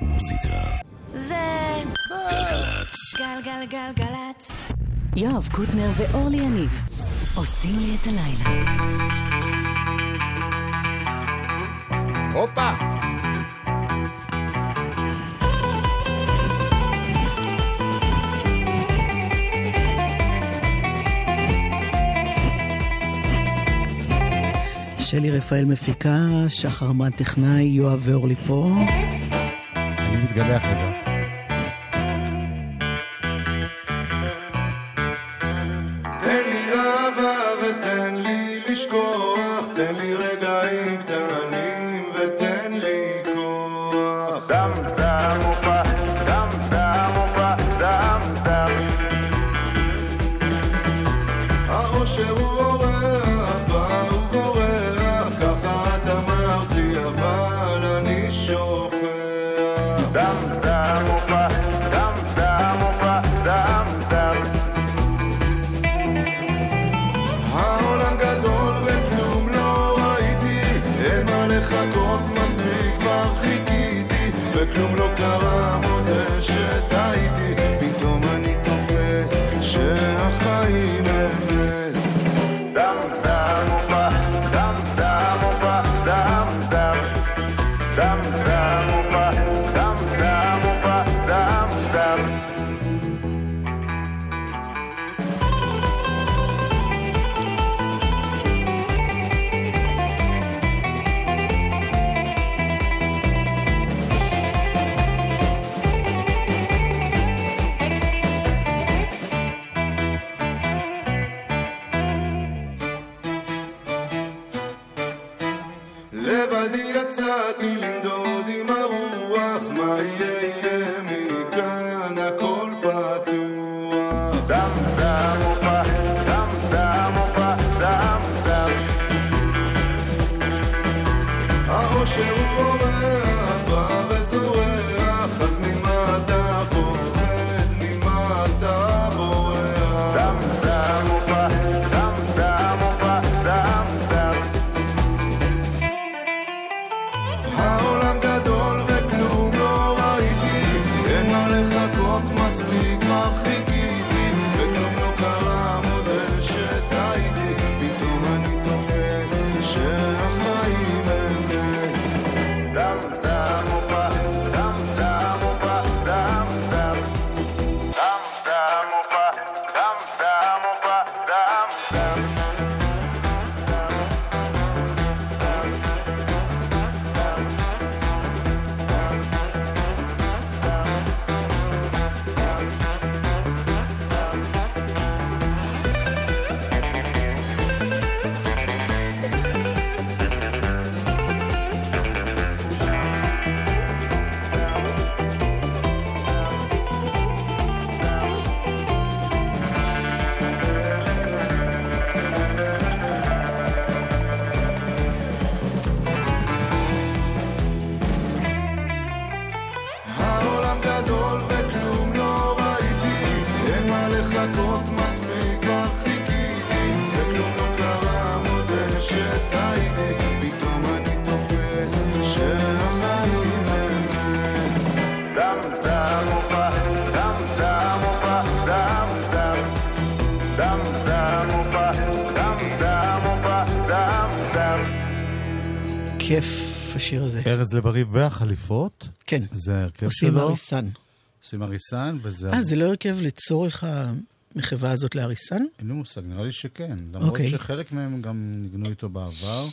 מוזיקה. זה... גלגלצ. גלגלגלגלצ. יואב קוטנר ואורלי יניב עושים לי את הלילה. הופה! שלי רפאל מפיקה, שחר מן טכנאי, יואב ואורלי פה. מתגלח רגע. כיף השיר הזה. ארז לב-ארי והחליפות? כן. זה ההרכב שלו? עושים אריסן. עושים אריסן, וזה... אה, זה לא הרכב לצורך המחווה הזאת לאריסן? אין לי מושג, נראה לי שכן. למרות okay. שחלק מהם גם ניגנו איתו בעבר.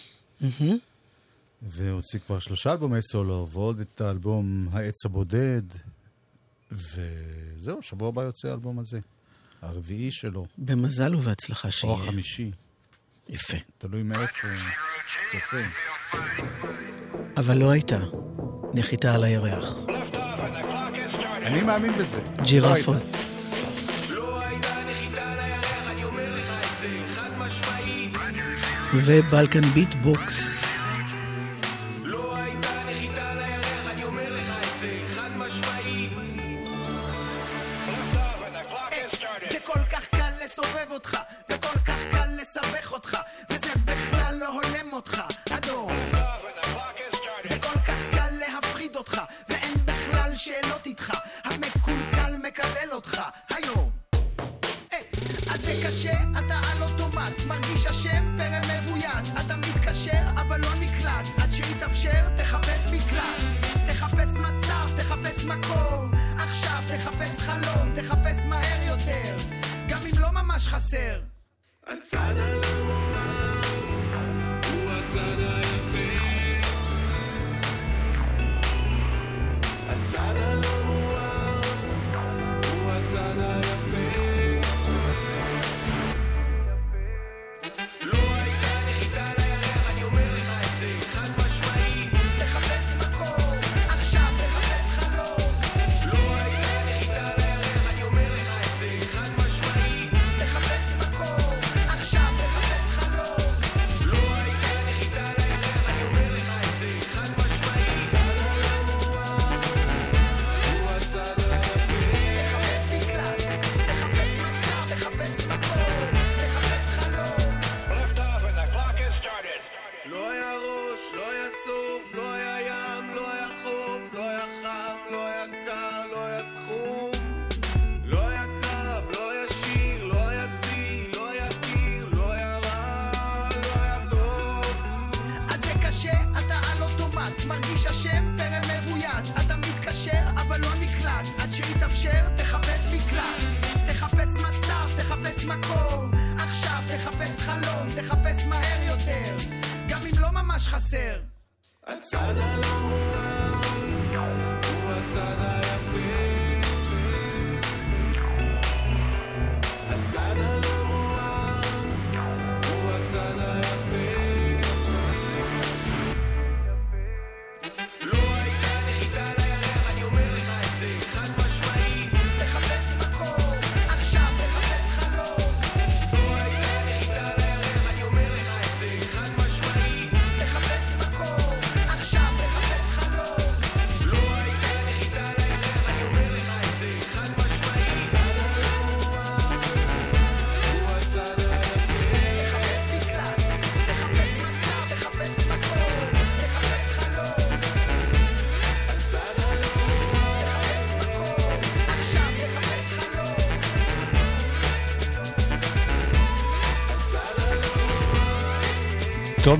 והוציא כבר שלושה אלבומי סולו, ועוד את האלבום העץ הבודד, וזהו, שבוע הבא יוצא האלבום הזה. הרביעי שלו. במזל ובהצלחה שיהיה. או החמישי. יפה. תלוי מאיפה. סופרים. אבל לא הייתה נחיתה על הירח. אני מאמין בזה. ג'ירפות. לא ובלקן ביטבוקס. מתקשה, אתה על אוטומט, מרגיש אשם פרא מבוית. אתה מתקשר, אבל לא נקלט, עד שיתאפשר, תחפש מקלט. תחפש מצב, תחפש מקום, עכשיו תחפש חלום, תחפש מהר יותר, גם אם לא ממש חסר. הצד הלאומה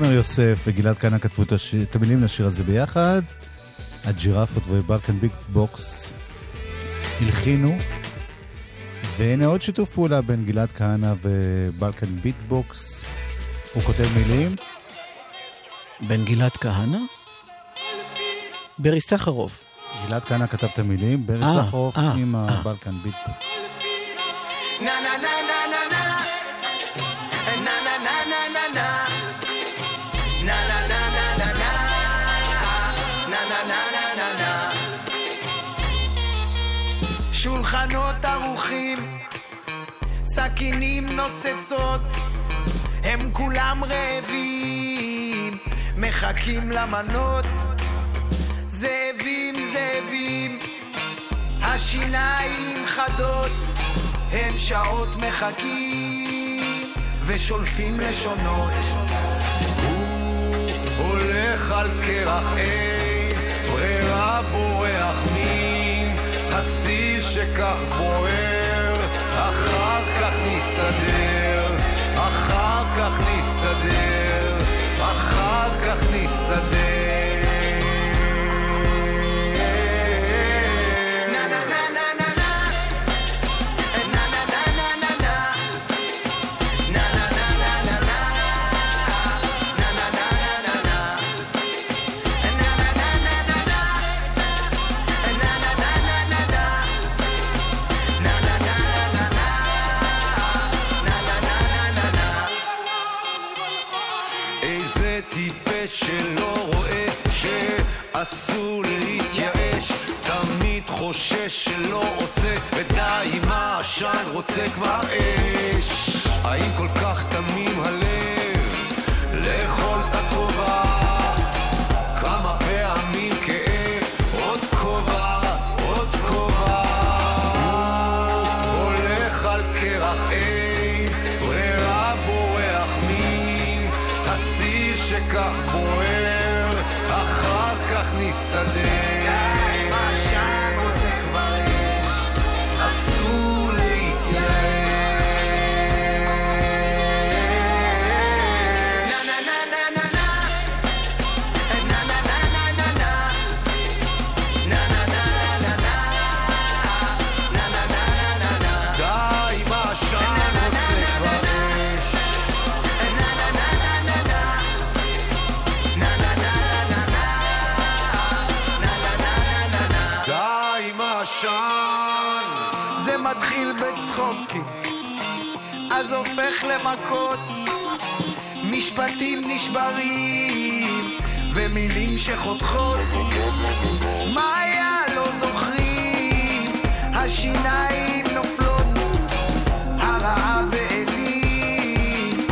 תומר יוסף וגלעד כהנא כתבו את, השיר, את המילים לשיר הזה ביחד. הג'ירפות ובלקן ביט בוקס הלחינו. והנה עוד שיתוף פעולה בין גלעד כהנא ובלקן ביט בוקס. הוא כותב מילים. בין גלעד כהנא? ברי סחרוף. גלעד כהנא כתב את המילים, ברי אה, סחרוף אה, עם אה. הבלקן ביט בוקס. סכינים נוצצות, הם כולם רעבים, מחכים למנות. זאבים, זאבים, השיניים חדות, הם שעות מחכים ושולפים לשונות. הוא הולך על קרח אין, ברירה בורח מין, הסיר שכך בוער. אחר כך נסתדר, אחר כך נסתדר, אחר כך נסתדר. זה כבר אין הופך למכות, משפטים נשברים, ומילים שחותכות. מה היה לא זוכרים, השיניים נופלות, הרעה ואלים,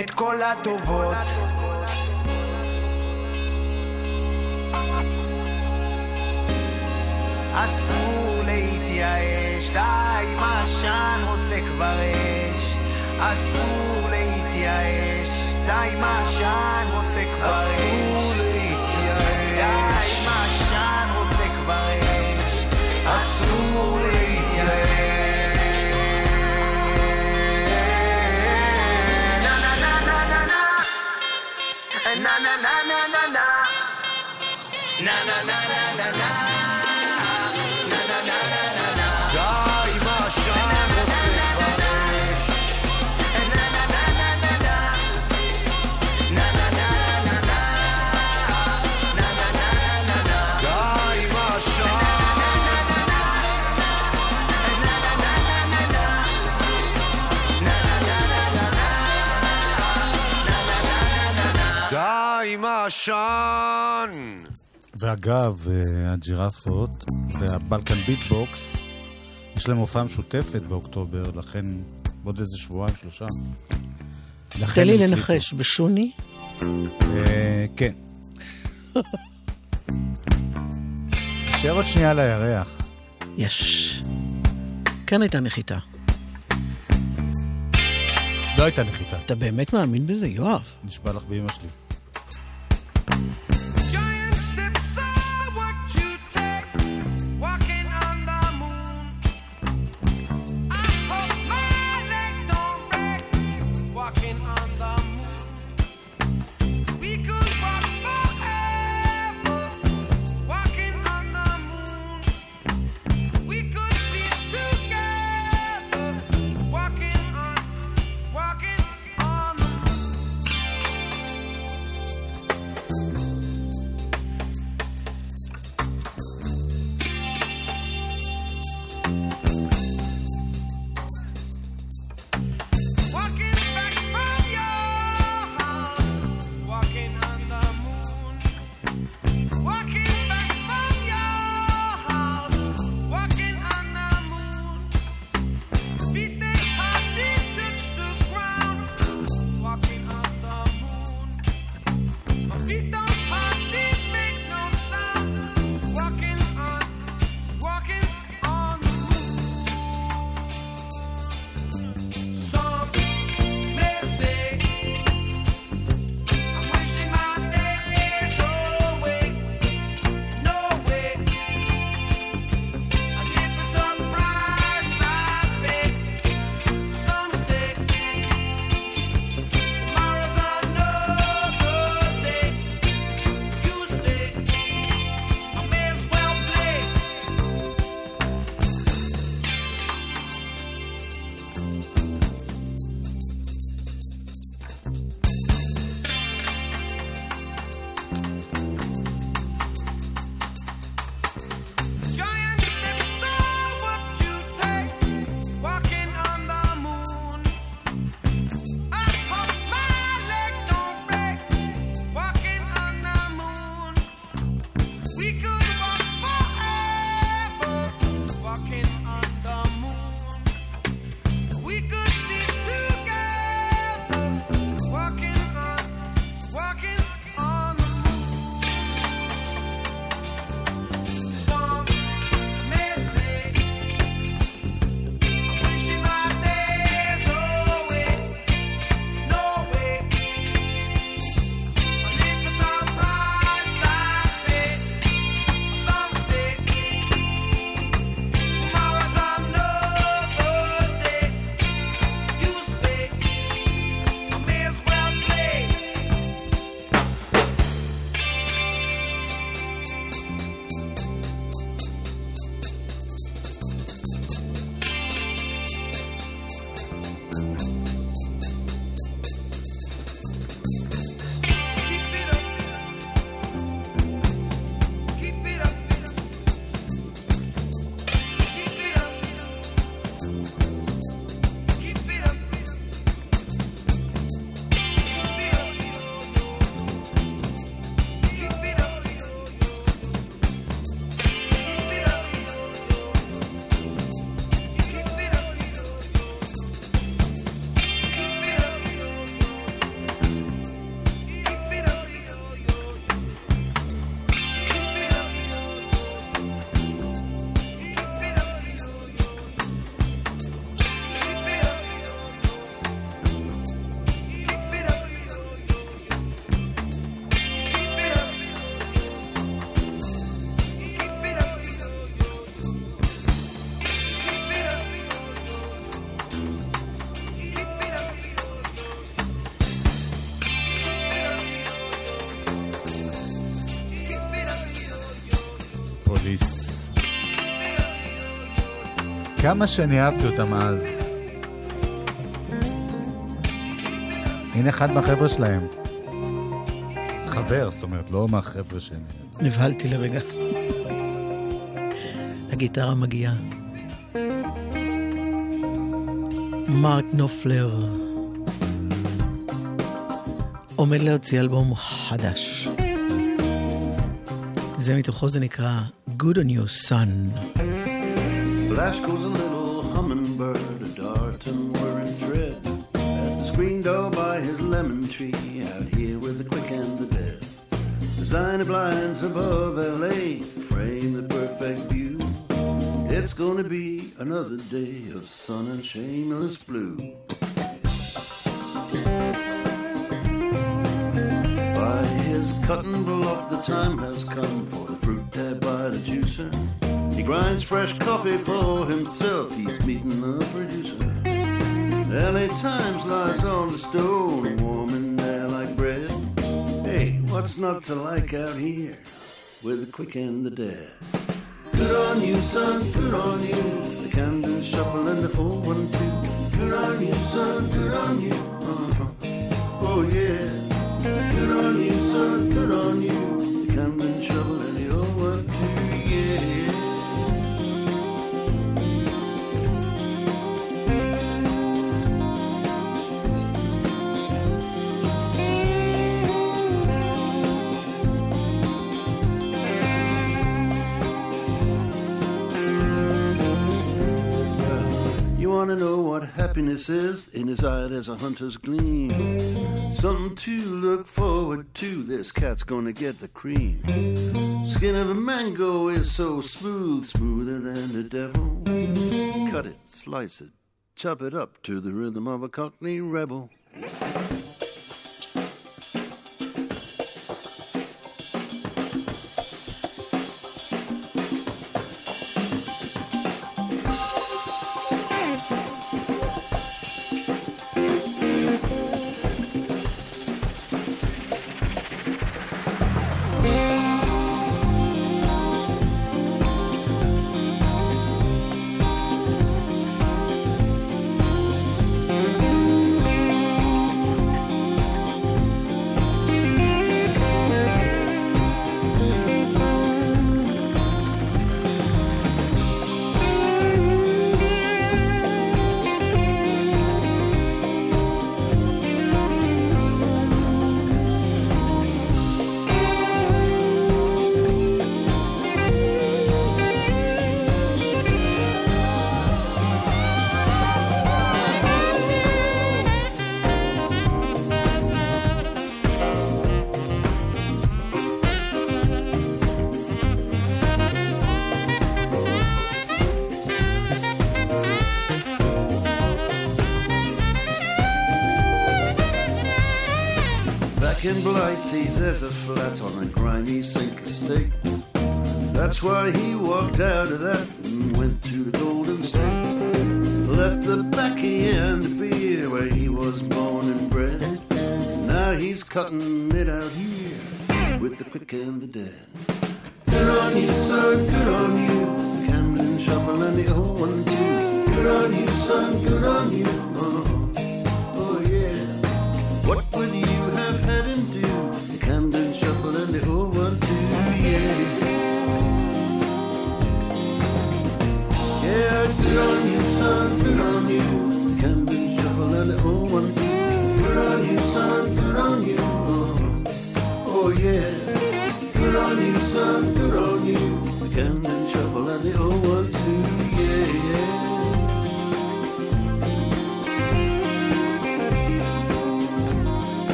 את כל הטובות. אסור להתייאש, די עם העשן רוצה כבר אש. אסור להתייאש, די עם העשן רוצה כבר אש. אסור להתייאש, די עם העשן רוצה כבר אש. אסור להתייאש. נה נה נה נה נה נה נה נה נה נה נה די עם העשן. ואגב, אה, הג'ירפות והבלקן ביטבוקס, יש להם הופעה משותפת באוקטובר, לכן בעוד איזה שבועיים, שלושה. תן לי לנחש, בשוני? אה, כן. נשאר עוד שנייה על הירח. יש. כן הייתה נחיתה. לא הייתה נחיתה, אתה באמת מאמין בזה, יואב? נשבע לך באמא שלי. כמה שאני אהבתי אותם אז. הנה אחד מהחבר'ה שלהם. חבר, זאת אומרת, לא מהחבר'ה שהם... נבהלתי לרגע. הגיטרה מגיעה. מרק נופלר עומד להוציא אלבום חדש. זה מתוכו זה נקרא Good on You Son. Flash goes a little hummingbird, a darting whirring thread. At the screen door by his lemon tree, out here with the quick and the dead. Designer blinds above LA, frame the perfect view. It's gonna be another day of sun and shameless blue. By his cutting block, the time has come for the fruit dab by the juicer. He grinds fresh coffee for himself, he's meeting the producer. LA Times lies on the stone, warm in there like bread. Hey, what's not to like out here with the quick and the dead? Good on you, son, good on you. The Camden Shuffle and the 412. Good on you, son, good on you. Uh-huh. Oh, yeah. Good on you, son, good on you. You wanna know what happiness is? In his eye there's a hunter's gleam. Something to look forward to. This cat's gonna get the cream. Skin of a mango is so smooth, smoother than the devil. Cut it, slice it, chop it up to the rhythm of a cockney rebel. Blighty, there's a flat on a grimy sink estate. That's why he walked out of that and went to the Golden State. Left the backy and the beer where he was born and bred. Now he's cutting it out here with the quick and the dead. Good on you, son, good on you. Camden Shuffle and the old one too. Good on you, son, good on you.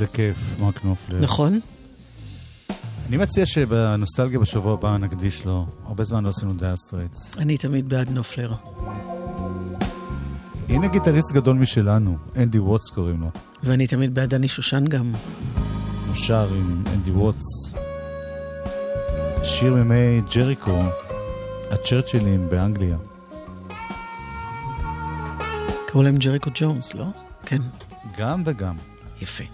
איזה כיף, מרק נופלר. נכון? אני מציע שבנוסטלגיה בשבוע הבא נקדיש לו. הרבה זמן לא עשינו דייר סטרייטס. אני תמיד בעד נופלר. הנה גיטריסט גדול משלנו, אנדי ווטס קוראים לו. ואני תמיד בעד דני שושן גם. הוא שר עם אנדי ווטס. שיר מימי ג'ריקו, הצ'רצ'ילים באנגליה. קראו להם ג'ריקו ג'ונס, לא? כן, גם וגם. יפה.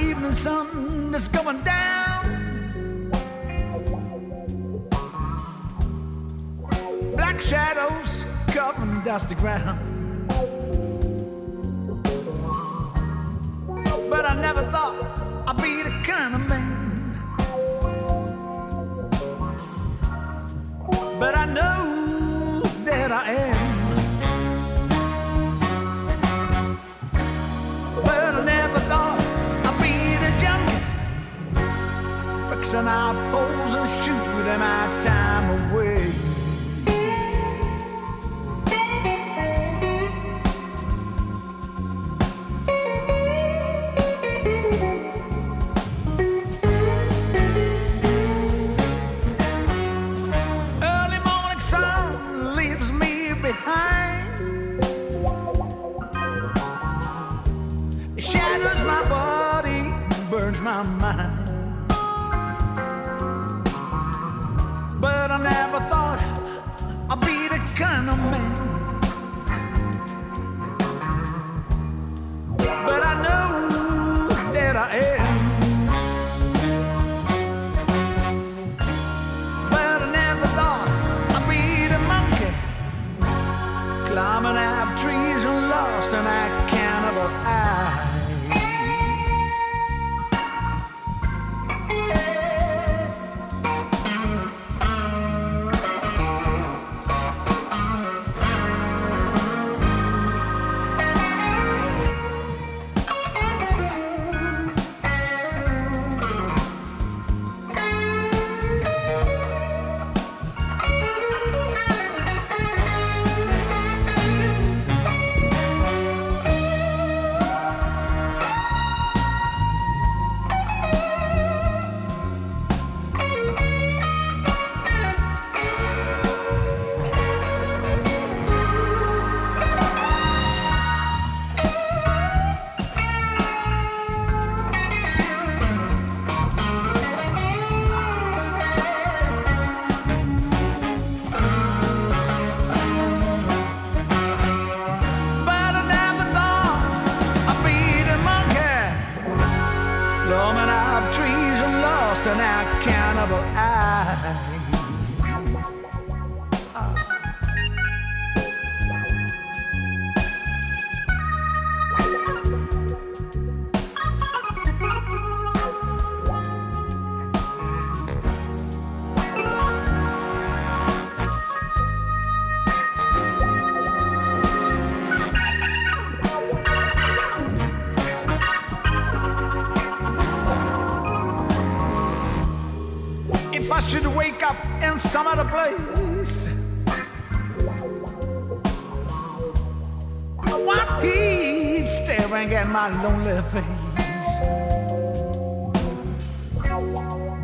Evening sun is going down. Black shadows covering dusty ground. But I never thought I'd be the kind of man. But I know that I am. and I'll pose and shoot at my.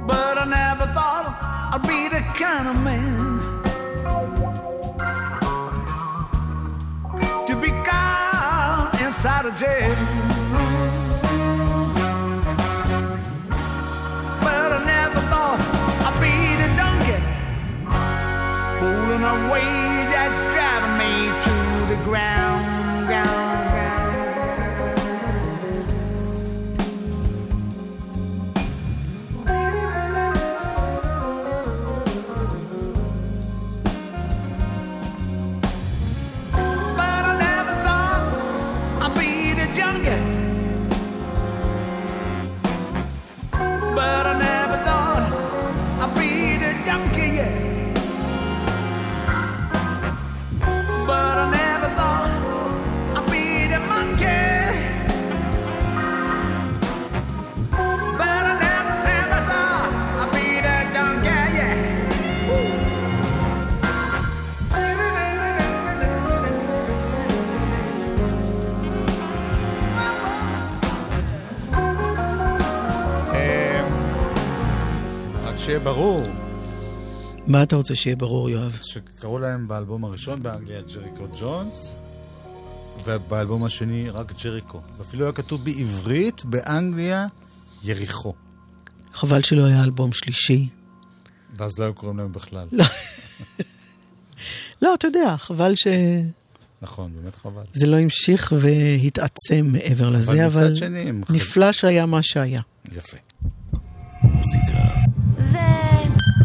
But I never thought I'd be the kind of man To be caught inside a jail. But I never thought I'd be the donkey Pulling a way that's driving me to the ground, ברור מה אתה רוצה שיהיה ברור, יואב? שקראו להם באלבום הראשון באנגליה ג'ריקו ג'ונס, ובאלבום השני רק ג'ריקו. ואפילו היה כתוב בעברית, באנגליה, יריחו. חבל שלא היה אלבום שלישי. ואז לא היו קוראים להם בכלל. לא, אתה יודע, חבל שזה נכון, באמת חבל. לא המשיך והתעצם מעבר לזה, מצד אבל שני, הם חל- נפלא שהיה מה שהיה. יפה. זה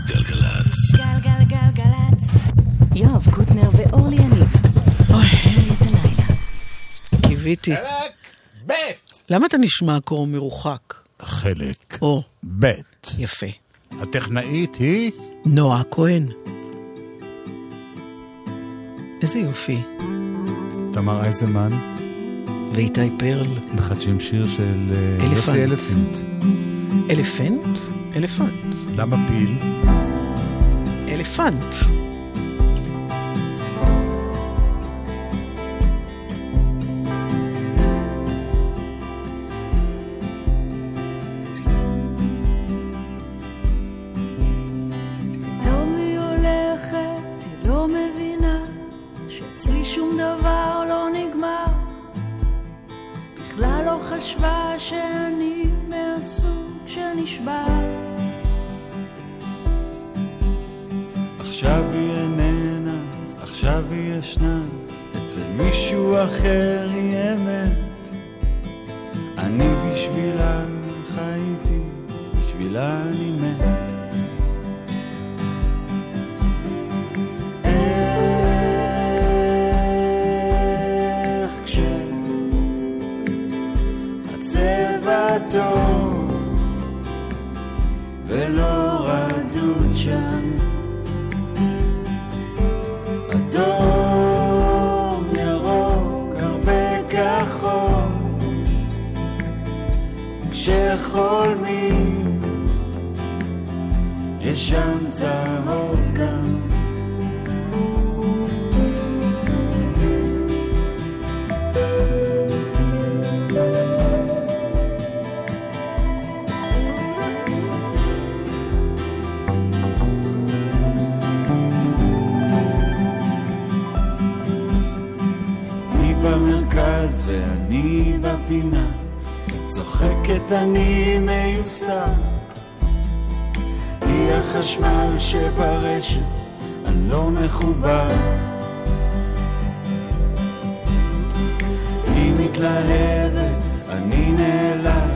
גלגלצ. גלגלגלגלצ. יואב קוטנר ואורלי יניב. קיוויתי. ב' למה אתה נשמע כה מרוחק? חלק או, ב' יפה. הטכנאית היא נועה כהן. איזה יופי. תמר אייזנמן, ואיתי פרל. מחדשים שיר של אה, אלפנט. יוסי אלפנט. אלפנט? אלפנט. למה פיל? אלפנט. לא לא לא חשבה שאני מהסוג שנשבר. עכשיו היא איננה, עכשיו היא ישנה, אצל מישהו אחר היא אמת. אני בשבילה חייתי, בשבילה אני שברשת, אני לא מחובר. היא מתלהבת, אני נעלב,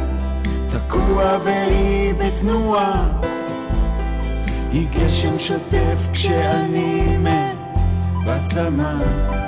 תקוע והיא בתנועה. היא גשם שוטף כשאני מת בצמא.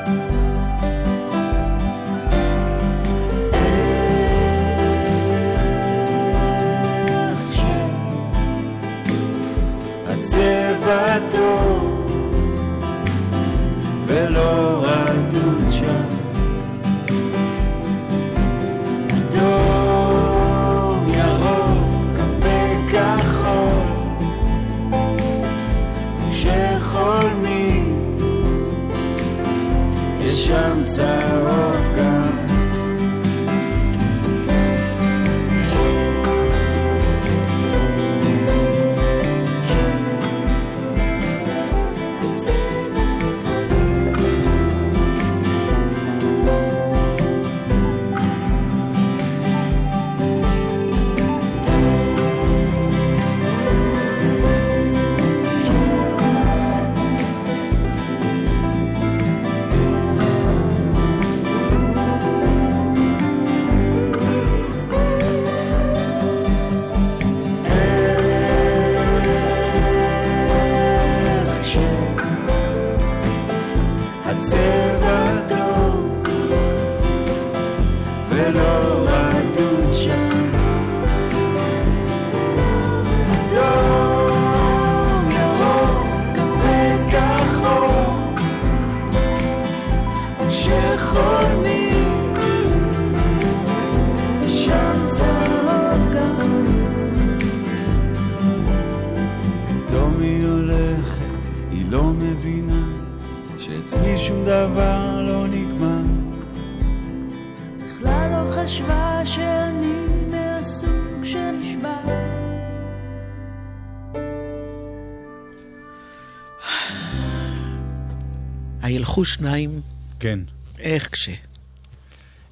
וילכו שניים, כן. איך קשה.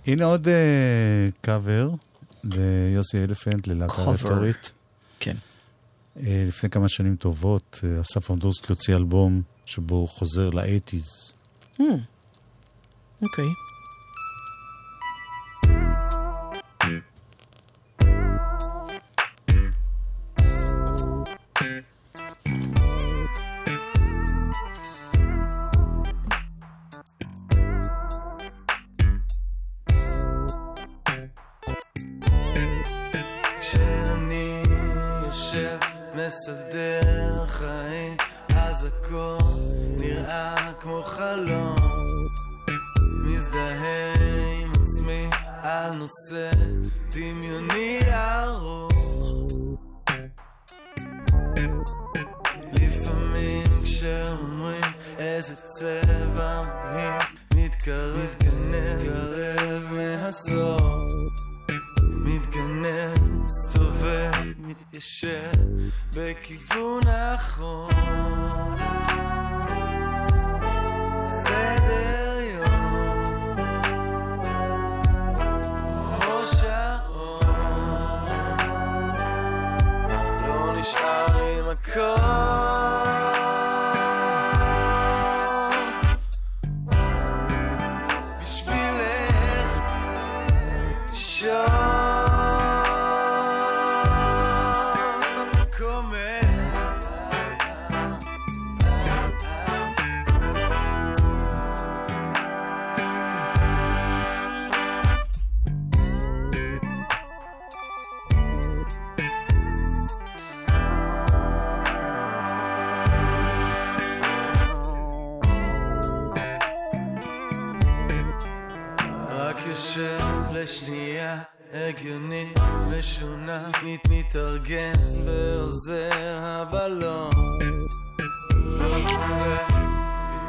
הנה עוד קאבר ליוסי אלפנט, ללהקה. רטורית. כן. אה, לפני כמה שנים טובות, אה, אסף אמדורסקי הוציא אלבום שבו הוא חוזר לאייטיז. אוקיי. כשאני מת מתארגן ועוזר הבלון. לא זוכר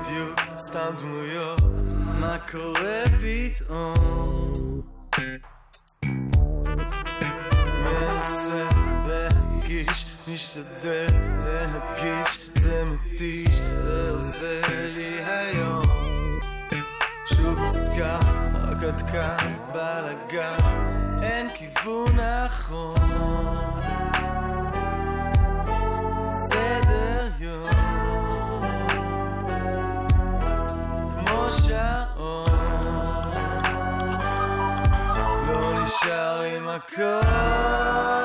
בדיוק, סתם דמויות, מה קורה פתאום? מנסה להגיש, משתדל להדגיש, זה מתיש, ועוזר לי היום. נזכר, רק עד כאן בלאגן, אין כיוון נכון. סדר יום, כמו שעון, לא נשאר לי מקום.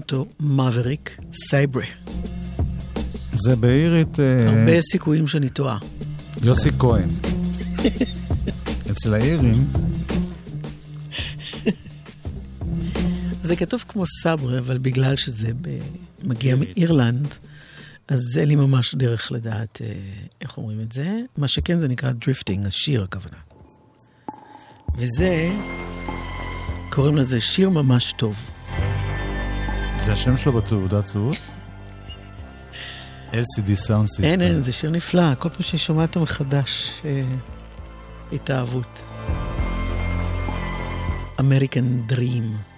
אותו מבריק סייברה. זה באירית אה, הרבה סיכויים שאני טועה. יוסי כהן. אצל האירים, זה כתוב כמו סברה, אבל בגלל שזה ב... מגיע מאירלנד, אז אין לי ממש דרך לדעת אה, איך אומרים את זה. מה שכן זה נקרא Drifting, השיר הכוונה. וזה, קוראים לזה שיר ממש טוב. זה השם שלו בתעודת זהות? LCD Sound System. אין, אין, זה שיר נפלא, כל פעם שאני שומעת אותו מחדש, אה, התאהבות. American Dream.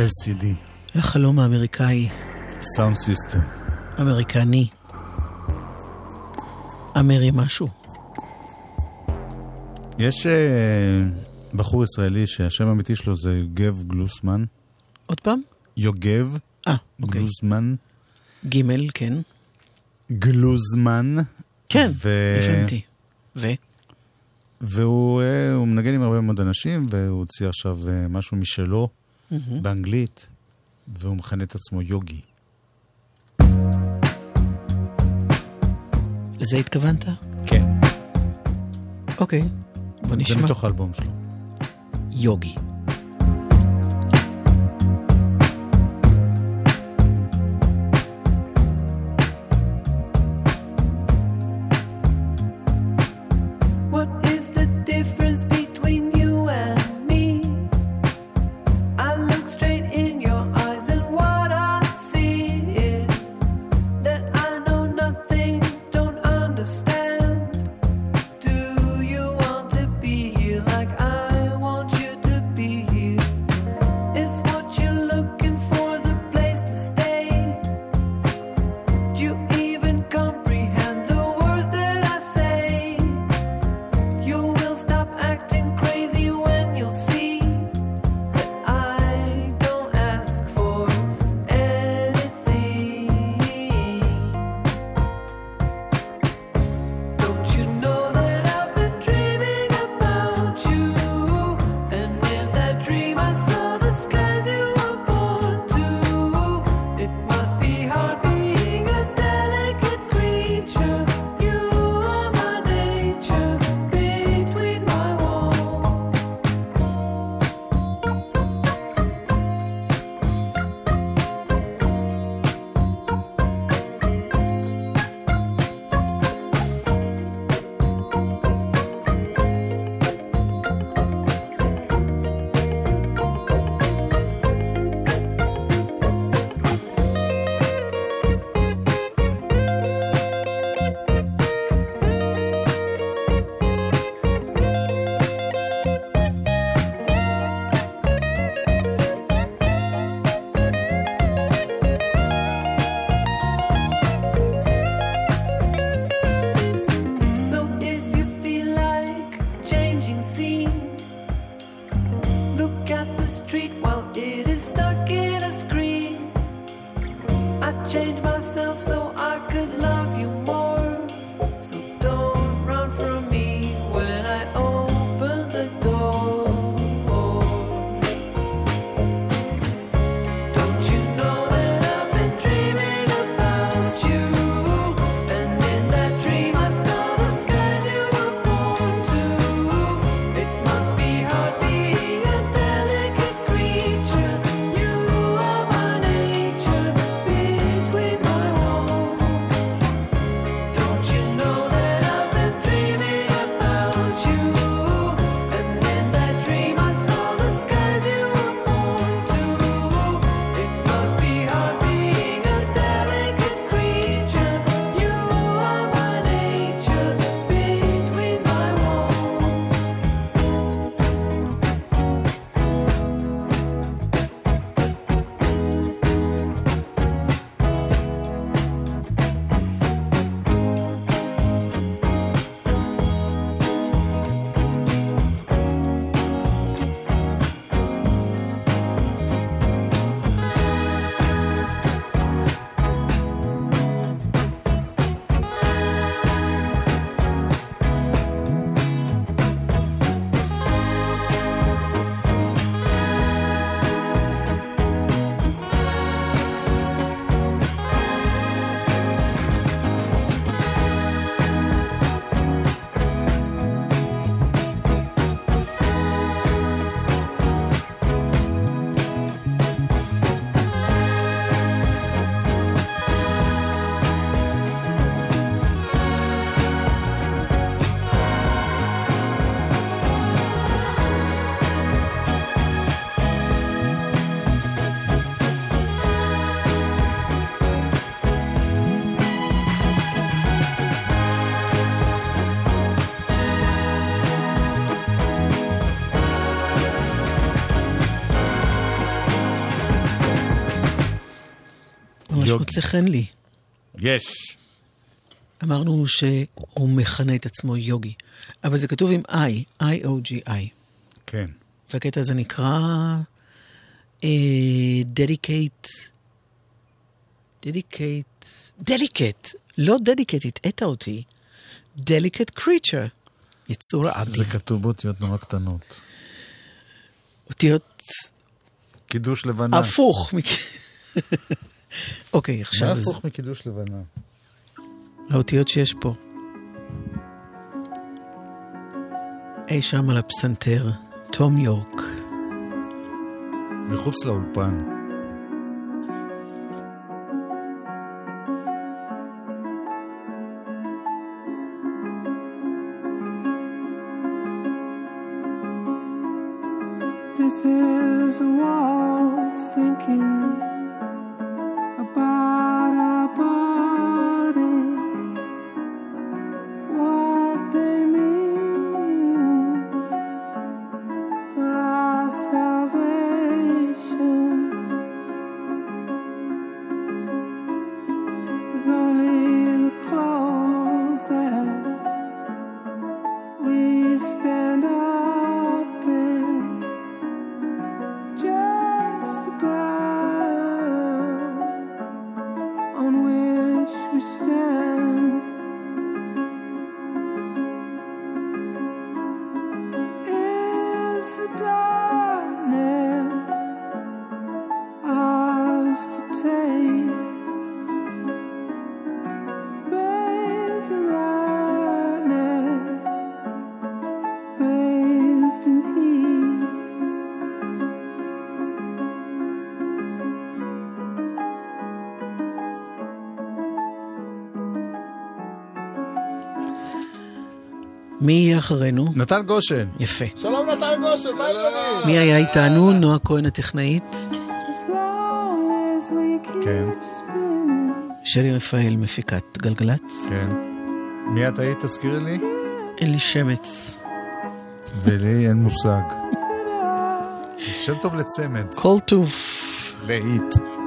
LCD, החלום האמריקאי, סאונד סיסטם. אמריקני. אמרי משהו. יש אה, בחור ישראלי שהשם האמיתי שלו זה יוגב גלוסמן. עוד פעם? יוגב אה, אוקיי. גלוזמן. גימל, כן. גלוזמן. כן, ו- הבנתי. ו? והוא אה, מנגן עם הרבה מאוד אנשים, והוא הוציא עכשיו משהו משלו באנגלית, והוא מכנה את עצמו יוגי. לזה התכוונת? כן, אוקיי. בוא זה נשמע. מתוך האלבום שלו. יוגי. מוצא חן לי. יש. אמרנו שהוא מכנה את עצמו יוגי, אבל זה כתוב עם I, I-O-G-I. כן. והקטע הזה נקרא אה, Dedicate, Dedicate, Delicate, לא Dedicate, הטעית אותי, Delicate Creature, יצור עדין. זה כתוב באותיות נורא קטנות. אותיות קידוש לבנה. הפוך. אוקיי, מה עכשיו זה- הפוך מקידוש לבנה? האותיות שיש פה. אי שם על הפסנתר, תום יורק. מחוץ לאולפן. This is a waltz thinking אחרינו? נתן גושן. יפה. שלום נתן גושן, מה העניינים? מי היה איתנו? נועה כהן הטכנאית, כן. שלי רפאל מפיקת גלגלצ. כן. מי את היית, תזכירי לי? אין לי שמץ. ולי אין מושג. שם טוב לצמד. כל טוב. להיט.